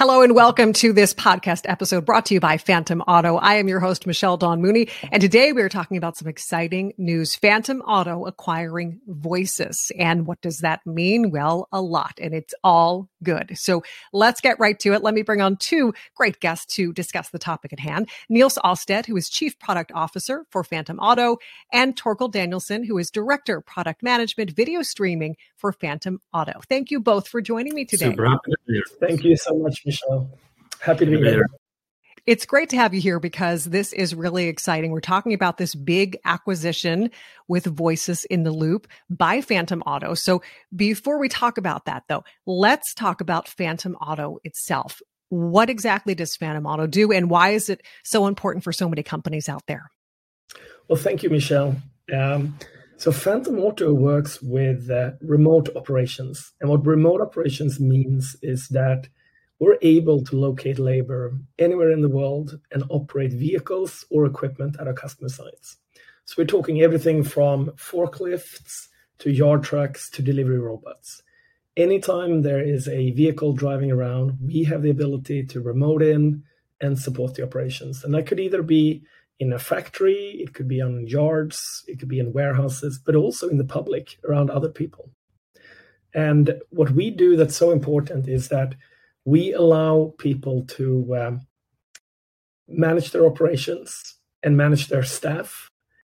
Hello and welcome to this podcast episode brought to you by Phantom Auto. I am your host, Michelle Dawn Mooney, and today we are talking about some exciting news. Phantom Auto acquiring Voysys. And what does that mean? Well, a lot, and it's all good. So let's get right to it. Let me bring on two great guests to discuss the topic at hand. Nils Alsted, who is Chief Product Officer for Phantom Auto, and Torkel Danielsson, who is Director Product Management Video Streaming for Phantom Auto. Thank you both for joining me today. Super happy to be here. Thank you so much, Michelle. Happy to be here. It's great to have you here because this is really exciting. We're talking about this big acquisition with Voysys in the Loop by Phantom Auto. So before we talk about that though, let's talk about Phantom Auto itself. What exactly does Phantom Auto do and why is it so important for so many companies out there? Well, thank you, Michelle. Um, so Phantom Auto works with uh, remote operations. And what remote operations means is that we're able to locate labor anywhere in the world and operate vehicles or equipment at our customer sites. So we're talking everything from forklifts to yard trucks to delivery robots. Anytime there is a vehicle driving around, we have the ability to remote in and support the operations. And that could either be in a factory, it could be on yards, it could be in warehouses, but also in the public around other people. And what we do that's so important is that we allow people to um, manage their operations and manage their staff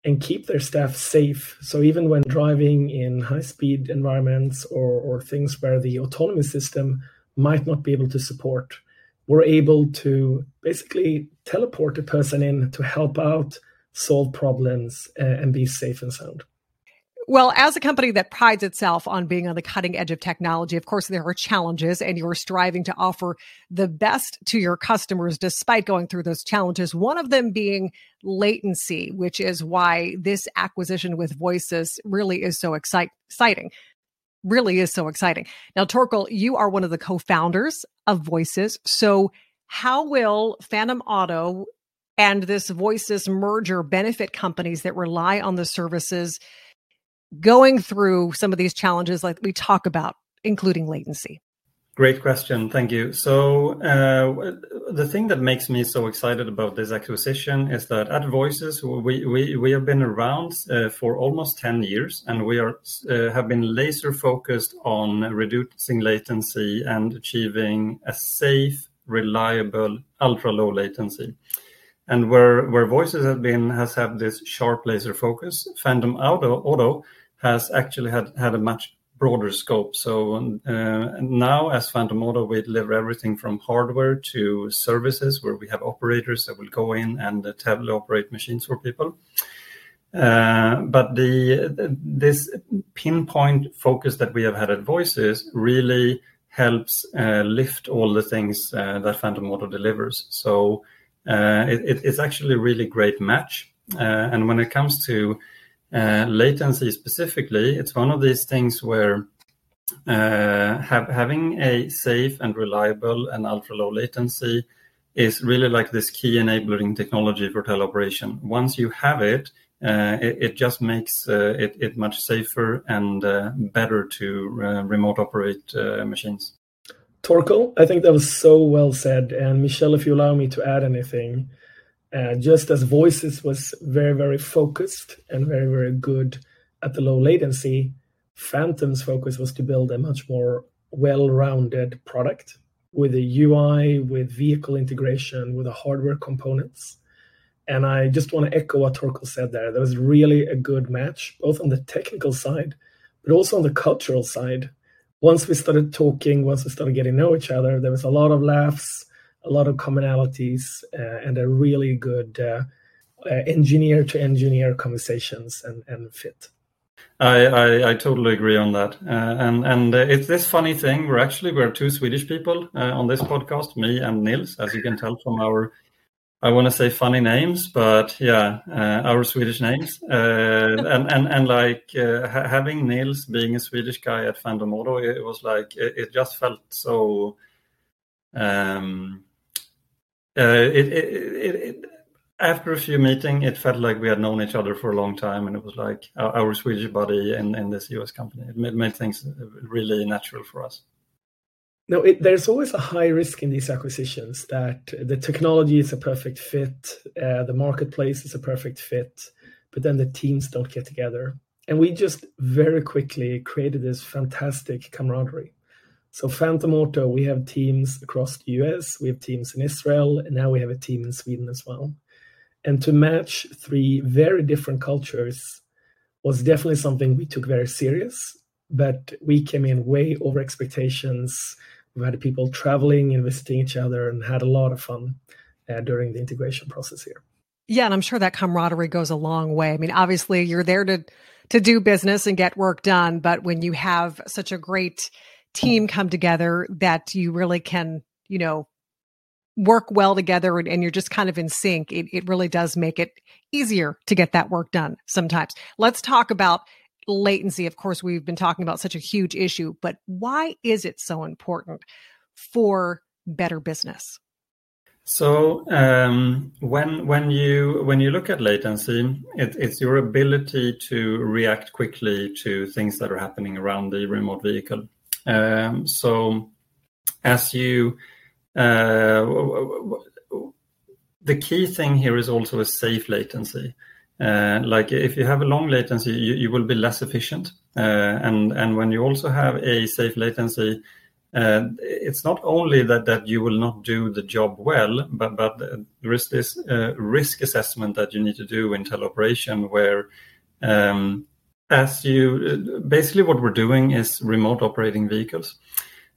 and keep their staff safe. So even when driving in high speed environments or, or things where the autonomy system might not be able to support, we're able to basically teleport a person in to help out, solve problems, uh, and be safe and sound. Well, as a company that prides itself on being on the cutting edge of technology, of course, there are challenges and you're striving to offer the best to your customers despite going through those challenges. One of them being latency, which is why this acquisition with Voysys really is so excite- exciting. Really is so exciting. Now, Torkel, you are one of the co founders of Voysys. So, how will Phantom Auto and this Voysys merger benefit companies that rely on the services? Going through some of these challenges like we talk about, including latency? Great question. Thank you. So, uh, the thing that makes me so excited about this acquisition is that at Voysys, we, we, we have been around uh, for almost 10 years and we are, uh, have been laser focused on reducing latency and achieving a safe, reliable, ultra low latency. And where, where Voysys has been, has had this sharp laser focus, Phantom Auto, Auto has actually had, had a much broader scope. So uh, now, as Phantom Auto, we deliver everything from hardware to services, where we have operators that will go in and uh, teleoperate machines for people. Uh, but the this pinpoint focus that we have had at Voysys really helps uh, lift all the things uh, that Phantom Auto delivers. So uh, it, it's actually a really great match. and when it comes to uh, latency specifically, it's one of these things where uh, have, having a safe and reliable and ultra low latency is really like this key enabling technology for teleoperation. Once you have it, uh, it, it, just makes uh, it, it, much safer and uh, better to uh, remote operate machines. Torkel, I think that was so well said. And Michelle, if you allow me to add anything, uh, just as Voysys was very, very focused and very, very good at the low latency, Phantom's focus was to build a much more well rounded product with a UI, with vehicle integration, with the hardware components. And I just want to echo what Torkel said there. That was really a good match, both on the technical side, but also on the cultural side. Once we started talking, once we started getting to know each other, there was a lot of laughs, a lot of commonalities uh, and a really good uh, uh, engineer to engineer conversations and, and fit. I, I, I, totally agree on that. Uh, and and uh, it's this funny thing. We're actually we're two Swedish people uh, on this podcast, me and Nils, as you can tell from our. I want to say funny names, but yeah, our Swedish names, and, and and like ha- having Nils being a Swedish guy at Auto, it was like it, it just felt so um, uh, it, it, it, after a few meetings, it felt like we had known each other for a long time, and it was like our, our Swedish buddy in this US company. It made, made things really natural for us. No, it, there's always a high risk in these acquisitions that the technology is a perfect fit, uh, the marketplace is a perfect fit, but then the teams don't get together. And we just very quickly created this fantastic camaraderie. So, Phantom Auto, we have teams across the US, we have teams in Israel, and now we have a team in Sweden as well. And to match three very different cultures was definitely something we took very serious, but we came in way over expectations. We had people traveling and visiting each other and had a lot of fun uh, during the integration process here. Yeah, and I'm sure that camaraderie goes a long way. I mean, obviously, you're there to to do business and get work done, but when you have such a great team come together that you really can, you know, work well together and, and, you're just kind of in sync, it, it really does make it easier to get that work done sometimes. Let's talk about latency. Of course, we've been talking about such a huge issue, but why is it so important for better business? So um, when when you when you look at latency, it, it's your ability to react quickly to things that are happening around the remote vehicle. Um, so as you uh, the key thing here is also a safe latency. Uh, like if you have a long latency, you, you will be less efficient. Uh, and and when you also have a safe latency, uh, it's not only that that you will not do the job well, but but there is this uh, risk assessment that you need to do in teleoperation where. Um, as you basically what we're doing is remote operating vehicles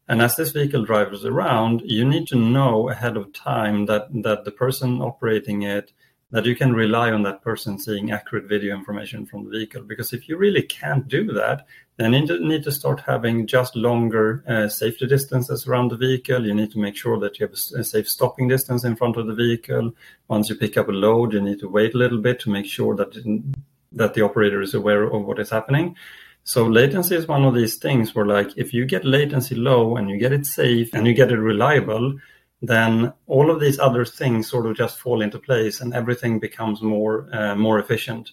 and as this vehicle drives around, you need to know ahead of time that, that the person operating it, that you can rely on that person seeing accurate video information from the vehicle. Because if you really can't do that, then you need to start having just longer uh, safety distances around the vehicle. You need to make sure that you have a safe stopping distance in front of the vehicle. Once you pick up a load, you need to wait a little bit to make sure that that the operator is aware of what is happening. So latency is one of these things where like if you get latency low and you get it safe and you get it reliable, then all of these other things sort of just fall into place and everything becomes more uh, more efficient.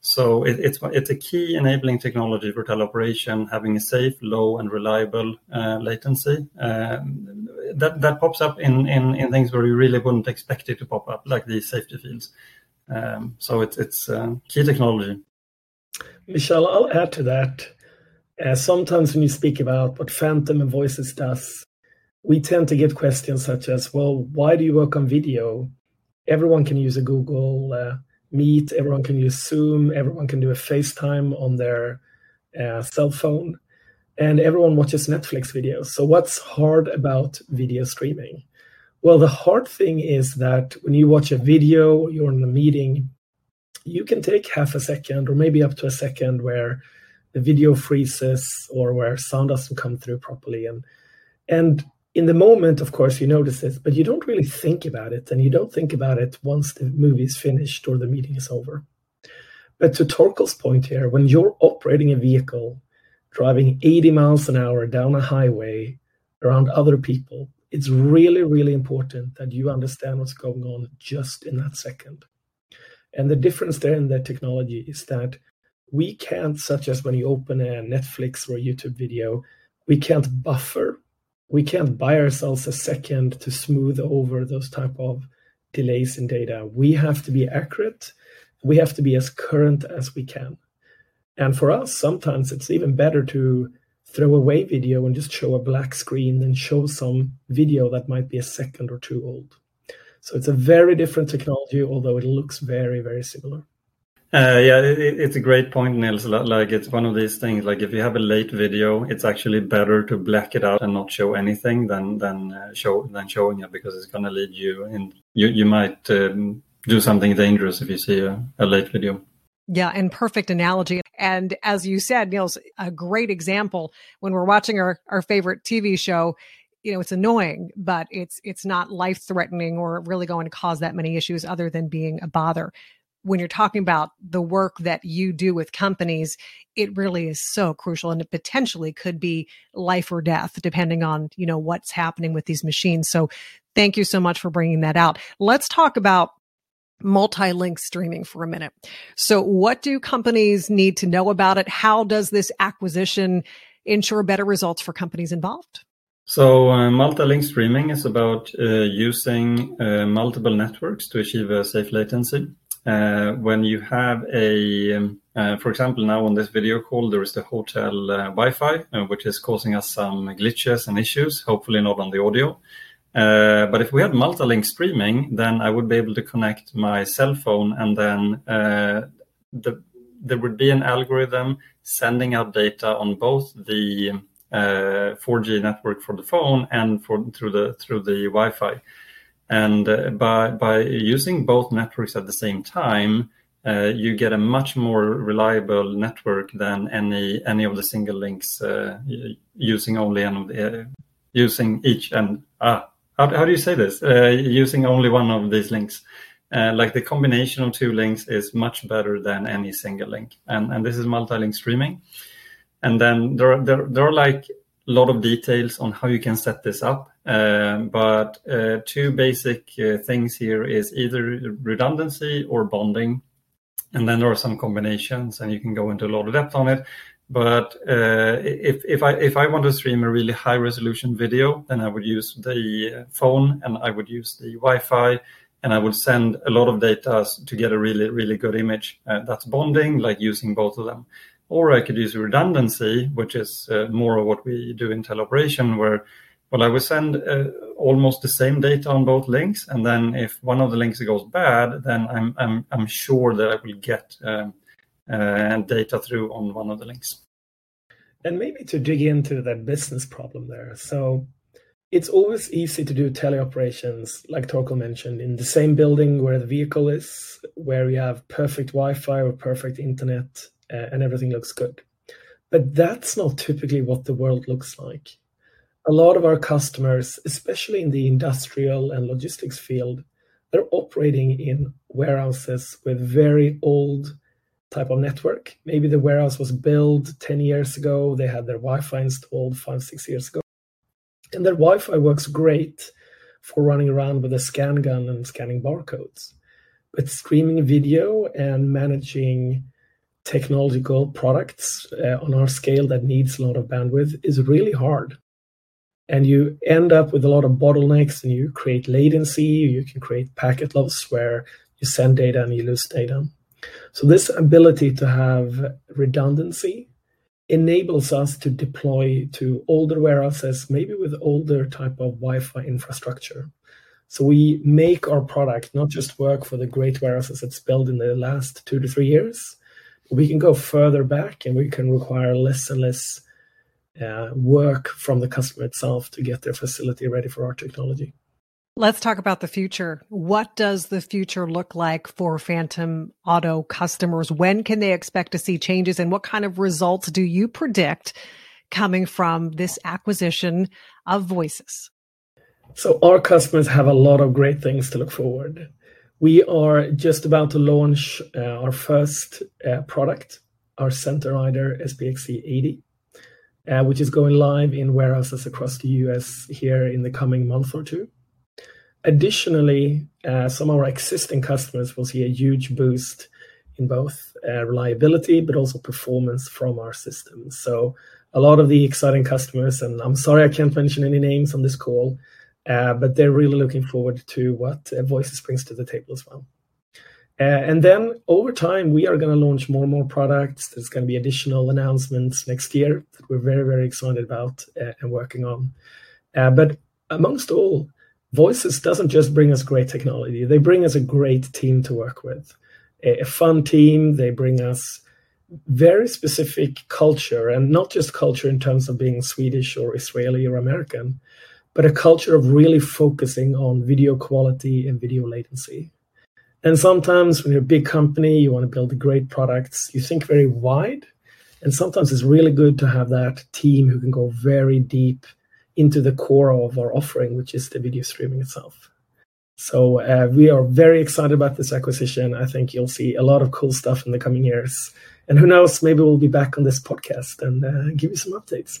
So it, it's it's a key enabling technology for teleoperation, having a safe, low, and reliable uh, latency. Um, that that pops up in, in in things where you really wouldn't expect it to pop up, like these safety fields. Um, so it's it's uh, key technology. Michelle, I'll add to that. Uh, sometimes when you speak about what Phantom and Voysys does, we tend to get questions such as, well, why do you work on video? Everyone can use a Google uh, Meet, everyone can use Zoom, everyone can do a FaceTime on their uh, cell phone, and everyone watches Netflix videos. So, what's hard about video streaming? Well, the hard thing is that when you watch a video, you're in a meeting, you can take half a second or maybe up to a second where the video freezes or where sound doesn't come through properly. And and in the moment of course you notice it but you don't really think about it and you don't think about it once the movie is finished or the meeting is over. But to torkel's point here when you're operating a vehicle driving 80 miles an hour down a highway around other people it's really really important that you understand what's going on just in that second and the difference there in the technology is that we can't, such as when you open a Netflix or a YouTube video, we can't buffer. We can't buy ourselves a second to smooth over those type of delays in data. We have to be accurate. We have to be as current as we can. And for us, sometimes it's even better to throw away video and just show a black screen than show some video that might be a second or two old. So it's a very different technology, although it looks very, very similar. Uh, yeah, it, it's a great point, Nils. Like it's one of these things. Like if you have a late video, it's actually better to black it out and not show anything than than uh, show than showing it because it's going to lead you in. You you might um, do something dangerous if you see a, a late video. Yeah, and perfect analogy. And as you said, Neil's a great example when we're watching our, our favorite TV show, you know it's annoying but it's it's not life threatening or really going to cause that many issues other than being a bother. When you're talking about the work that you do with companies it really is so crucial and it potentially could be life or death depending on you know what's happening with these machines. So thank you so much for bringing that out. Let's talk about multi-link streaming for a minute so what do companies need to know about it how does this acquisition ensure better results for companies involved So uh, multi-link streaming is about uh, using uh, multiple networks to achieve a safe latency. Uh, when you have a, um, uh, for example, now on this video call, there is the hotel uh, Wi-Fi, which is causing us some glitches and issues. Hopefully not on the audio. But if we had multi-link streaming, then I would be able to connect my cell phone, and then the, there would be an algorithm sending out data on both the 4G uh, network for the phone and for through the through the Wi-Fi. And uh, by by using both networks at the same time, uh, you get a much more reliable network than any any of the single links uh, using only uh, using each and ah how, how do you say this uh, using only one of these links like the combination of two links is much better than any single link and and this is multi-link streaming and then there are, there, there are like a lot of details on how you can set this up. Um, but uh, two basic uh, things here is either redundancy or bonding. And then there are some combinations, and you can go into a lot of depth on it. But uh, if, if I if I want to stream a really high resolution video, then I would use the phone and I would use the Wi-Fi and I would send a lot of data to get a really really good image. Uh, that's bonding, like using both of them. Or I could use redundancy, which is uh, more of what we do in teleoperation, where well, I will send uh, almost the same data on both links, and then if one of the links goes bad, then I'm I'm I'm sure that I will get um, uh, data through on one of the links. And maybe to dig into that business problem there. So it's always easy to do teleoperations, like Torkel mentioned, in the same building where the vehicle is, where you have perfect Wi-Fi or perfect internet, uh, and everything looks good. But that's not typically what the world looks like. A lot of our customers, especially in the industrial and logistics field, they're operating in warehouses with very old type of network. Maybe the warehouse was built 10 years ago, they had their Wi-Fi installed five, six years ago. And their Wi-Fi works great for running around with a scan gun and scanning barcodes. But streaming video and managing technological products uh, on our scale that needs a lot of bandwidth is really hard. And you end up with a lot of bottlenecks and you create latency, you can create packet loss where you send data and you lose data. So, this ability to have redundancy enables us to deploy to older warehouses, maybe with older type of Wi Fi infrastructure. So, we make our product not just work for the great warehouses that's built in the last two to three years, we can go further back and we can require less and less uh, work from the customer itself to get their facility ready for our technology. Let's talk about the future. What does the future look like for Phantom Auto customers? When can they expect to see changes and what kind of results do you predict coming from this acquisition of Voysys? So our customers have a lot of great things to look forward. We are just about to launch uh, our first uh, product, our Center Rider SPXC80, uh, which is going live in warehouses across the U.S. here in the coming month or two. Additionally, some of our existing customers will see a huge boost in both reliability but also performance from our systems. So a lot of the exciting customers, and I'm sorry I can't mention any names on this call, uh, but they're really looking forward to what uh, Voysys brings to the table as well. Uh, and then over time, we are going to launch more and more products. There's going to be additional announcements next year that we're very, very excited about uh, and working on. Uh, but amongst all, Voysys doesn't just bring us great technology, they bring us a great team to work with, a, a fun team. They bring us very specific culture, and not just culture in terms of being Swedish or Israeli or American, but a culture of really focusing on video quality and video latency. And sometimes when you're a big company, you want to build great products, you think very wide. And sometimes it's really good to have that team who can go very deep into the core of our offering, which is the video streaming itself. So uh, we are very excited about this acquisition. I think you'll see a lot of cool stuff in the coming years. And who knows, maybe we'll be back on this podcast and uh, give you some updates.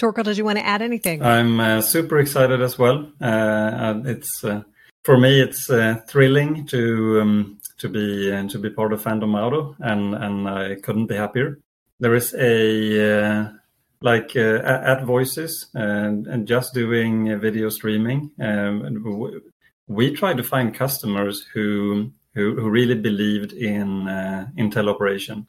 Torkel, did you want to add anything? I'm uh, super excited as well. Uh, it's uh, for me, it's uh, thrilling to um, to be uh, to be part of Phantom Auto, and and I couldn't be happier. There is a uh, like uh, at Voysys and, and just doing video streaming. Um, we try to find customers who who, who really believed in uh, in teleoperation.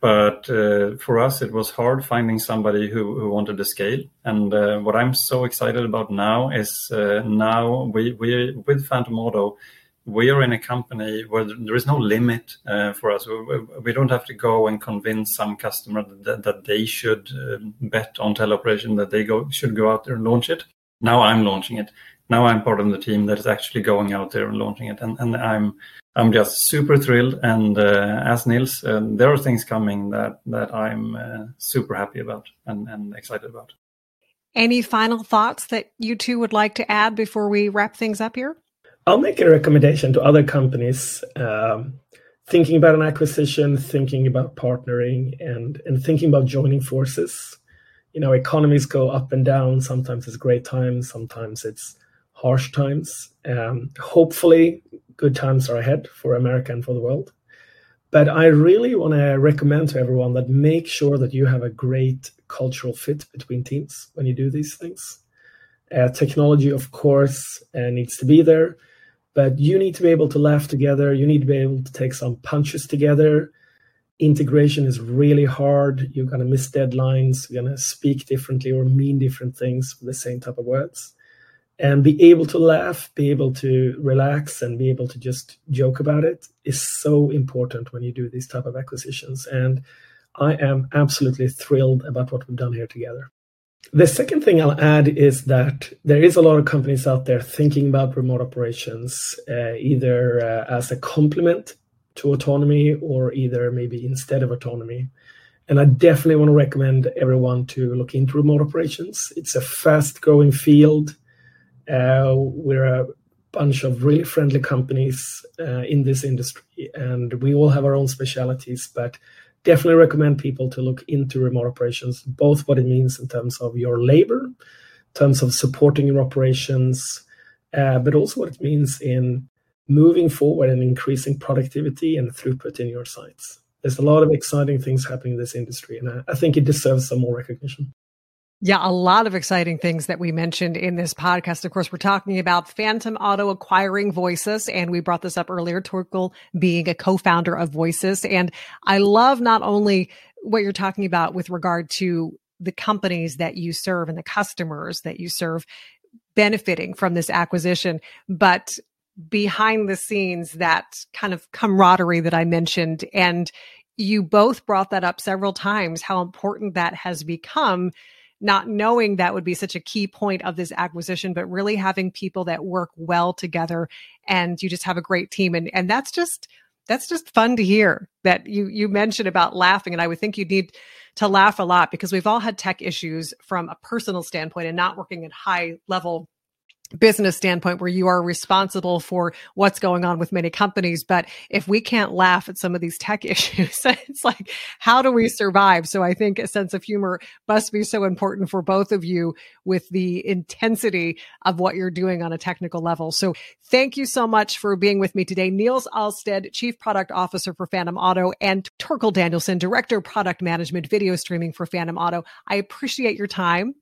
But uh, for us, it was hard finding somebody who, who wanted to scale. And uh, what I'm so excited about now is uh, now we, we with Phantom Auto, we are in a company where there is no limit uh, for us. We, we, don't have to go and convince some customer that, that they should uh, bet on teleoperation, that they go should go out there and launch it. Now I'm launching it. Now I'm part of the team that is actually going out there and launching it, and, and I'm I'm just super thrilled. And uh, as Nils, uh, there are things coming that that I'm uh, super happy about and, and excited about. Any final thoughts that you two would like to add before we wrap things up here? I'll make a recommendation to other companies um, thinking about an acquisition, thinking about partnering, and and thinking about joining forces. You know, economies go up and down. Sometimes it's great times. Sometimes it's harsh times. Um, hopefully, good times are ahead for America and for the world. But I really want to recommend to everyone that make sure that you have a great cultural fit between teams when you do these things. Uh, technology, of course, uh, needs to be there but you need to be able to laugh together. You need to be able to take some punches together. Integration is really hard. You're going to miss deadlines. You're going to speak differently or mean different things with the same type of words. And be able to laugh, be able to relax, and be able to just joke about it is so important when you do these type of acquisitions. And I am absolutely thrilled about what we've done here together. The second thing I'll add is that there is a lot of companies out there thinking about remote operations uh, either uh, as a complement to autonomy or either maybe instead of autonomy. And I definitely want to recommend everyone to look into remote operations. It's a fast growing field. Uh, we're a bunch of really friendly companies uh, in this industry, and we all have our own specialities, but definitely recommend people to look into remote operations, both what it means in terms of your labor, in terms of supporting your operations, uh, but also what it means in moving forward and increasing productivity and throughput in your sites. There's a lot of exciting things happening in this industry, and I, I think it deserves some more recognition. Yeah, a lot of exciting things that we mentioned in this podcast. Of course, we're talking about Phantom Auto acquiring Voysys, and we brought this up earlier, Torkel being a co-founder of Voysys. And I love not only what you're talking about with regard to the companies that you serve and the customers that you serve benefiting from this acquisition, but behind the scenes, that kind of camaraderie that I mentioned. And you both brought that up several times, how important that has become not knowing that would be such a key point of this acquisition, but really having people that work well together and you just have a great team. And, and that's just, that's just fun to hear that you, you mentioned about laughing. And I would think you need to laugh a lot because we've all had tech issues from a personal standpoint and not working at high level business standpoint where you are responsible for what's going on with many companies. But if we can't laugh at some of these tech issues, it's like, how do we survive? So I think a sense of humor must be so important for both of you with the intensity of what you're doing on a technical level. So thank you so much for being with me today. Nils Alsted, Chief Product Officer for Phantom Auto and Torkel Danielsson Director of Product Management, Video Streaming for Phantom Auto. I appreciate your time.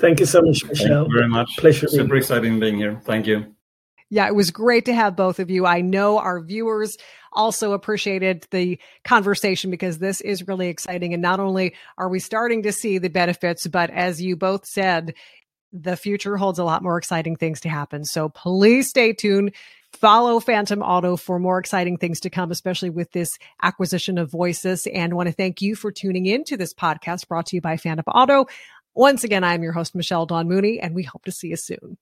Thank you so much, Michelle. Thank you very much. Pleasure. Super exciting being here. Thank you. Yeah, it was great to have both of you. I know our viewers also appreciated the conversation because this is really exciting. And not only are we starting to see the benefits, but as you both said, the future holds a lot more exciting things to happen. So please stay tuned. Follow Phantom Auto for more exciting things to come, especially with this acquisition of Voysys. And want to thank you for tuning in to this podcast brought to you by Phantom Auto. Once again, I'm your host, Michelle Dawn Mooney, and we hope to see you soon.